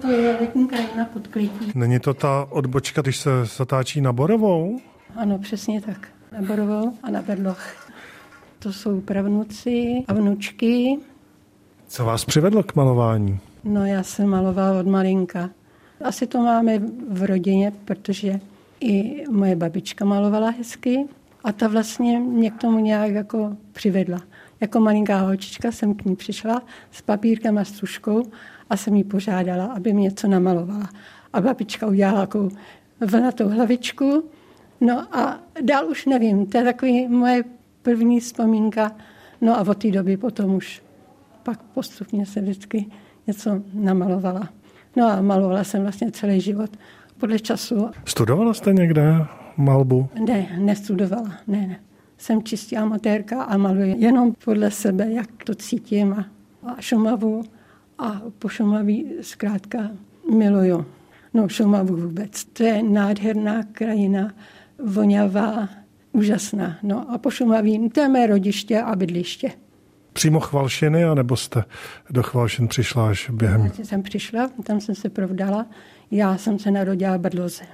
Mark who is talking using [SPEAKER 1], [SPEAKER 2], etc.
[SPEAKER 1] To je letní krajina pod Klití.
[SPEAKER 2] Není to ta odbočka, když se zatáčí na Borovou?
[SPEAKER 1] Ano, přesně tak. Na Borovou a na Berloch. To jsou pravnuci a vnučky.
[SPEAKER 2] Co vás přivedlo k malování?
[SPEAKER 1] No já jsem malovala od malinka. Asi to máme v rodině, protože i moje babička malovala hezky a ta vlastně mě k tomu nějak jako přivedla. Jako malinká holčička jsem k ní přišla s papírkem a s tuškou a jsem jí požádala, aby mě něco namalovala. A babička udělala jako vlnatou hlavičku. No a dál už nevím, to je takový moje první vzpomínka. No a od té doby potom už pak postupně se vždycky něco namalovala. No a malovala jsem vlastně celý život podle času.
[SPEAKER 2] Studovala jste někde malbu?
[SPEAKER 1] Ne, nestudovala, ne, ne. Jsem čistě amatérka a maluji jenom podle sebe, jak to cítím a, a Šumavu a po Šumaví zkrátka miluju. No Šumavu vůbec. To je nádherná krajina, vonavá, úžasná. No a po Šumaví, to je mé rodiště a bydliště.
[SPEAKER 2] Přímo Chvalšiny, anebo jste do Chvalšin přišla až během?
[SPEAKER 1] Já jsem přišla, tam jsem se provdala. Já jsem se narodila v Bedloze.